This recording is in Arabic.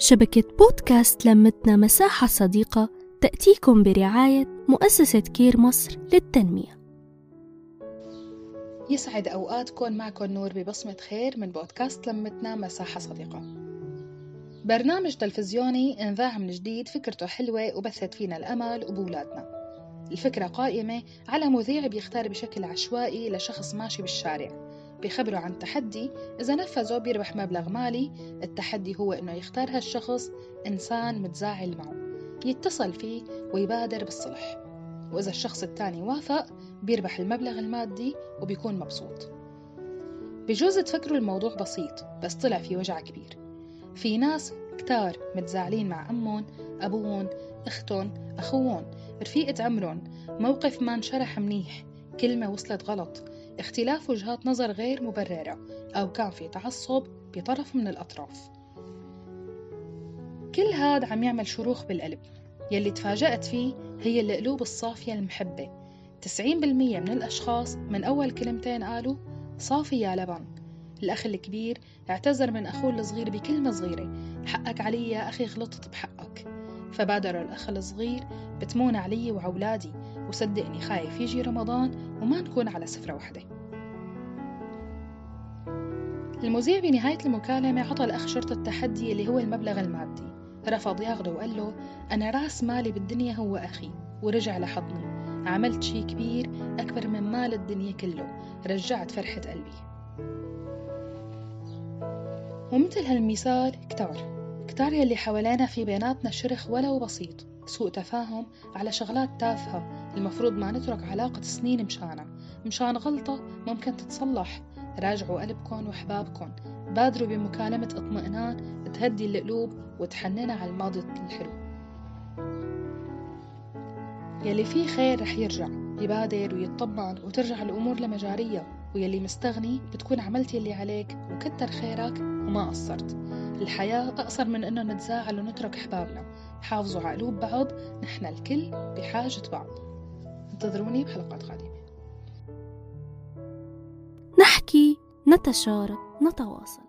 شبكة بودكاست لمتنا مساحة صديقة تأتيكم برعاية مؤسسة كير مصر للتنمية. يسعد أوقاتكم معكم نور ببصمة خير من بودكاست لمتنا مساحة صديقة. برنامج تلفزيوني إنذاع من جديد فكرته حلوة وبثت فينا الأمل وبولادنا. الفكرة قائمة على مذيع بيختار بشكل عشوائي لشخص ماشي بالشارع. بيخبره عن تحدي إذا نفذه بيربح مبلغ مالي. التحدي هو إنه يختار هالشخص إنسان متزاعل معه يتصل فيه ويبادر بالصلح. وإذا الشخص التاني وافق بيربح المبلغ المادي وبيكون مبسوط. بجوز تفكروا الموضوع بسيط بس طلع فيه وجع كبير. في ناس كتار متزاعلين مع أمهم أبوهم أختهم أخوهم. رفيقة عمرهم. موقف ما انشرح منيح. كلمة وصلت غلط. اختلاف وجهات نظر غير مبررة أو كان في تعصب بطرف من الأطراف. كل هاد عم يعمل شروخ بالقلب. يلي تفاجأت فيه هي القلوب الصافية المحبة. 90% من الأشخاص من أول كلمتين قالوا صافي يا لبن الأخ الكبير اعتذر من أخوه الصغير بكلمة صغيرة حقك علي يا أخي غلطت بحقك فبادر الأخ الصغير بتمون علي وعولادي وصدقني خايف يجي رمضان وما نكون على سفرة واحدة. المذيع بنهاية المكالمة عطى الأخ شرط التحدي اللي هو المبلغ المادي. رفض ياخده وقال له أنا راس مالي بالدنيا هو أخي ورجع لحضني. عملت شي كبير أكبر من مال الدنيا كله. رجعت فرحة قلبي. ومثل هالمثال كتار. كتار يلي حوالينا في بيناتنا شرخ ولو بسيط. سوء تفاهم على شغلات تافهة المفروض ما نترك علاقة سنين مشانها مشان غلطة ممكن تتصلح. راجعوا قلبكم وحبابكم بادروا بمكالمة اطمئنان تهدي القلوب وتحننا على الماضي الحلو. يلي فيه خير رح يرجع. يبادر ويطمن وترجع الأمور لمجاريها ويلي مستغني بتكون عملت يلي عليك وكتر خيرك وما قصرت. الحياة أقصر من إنه نتزاعل ونترك أحبابنا. حافظوا على قلوب بعض نحن الكل بحاجة بعض. انتظروني بحلقات قادمة. نحكي نتشارك نتواصل.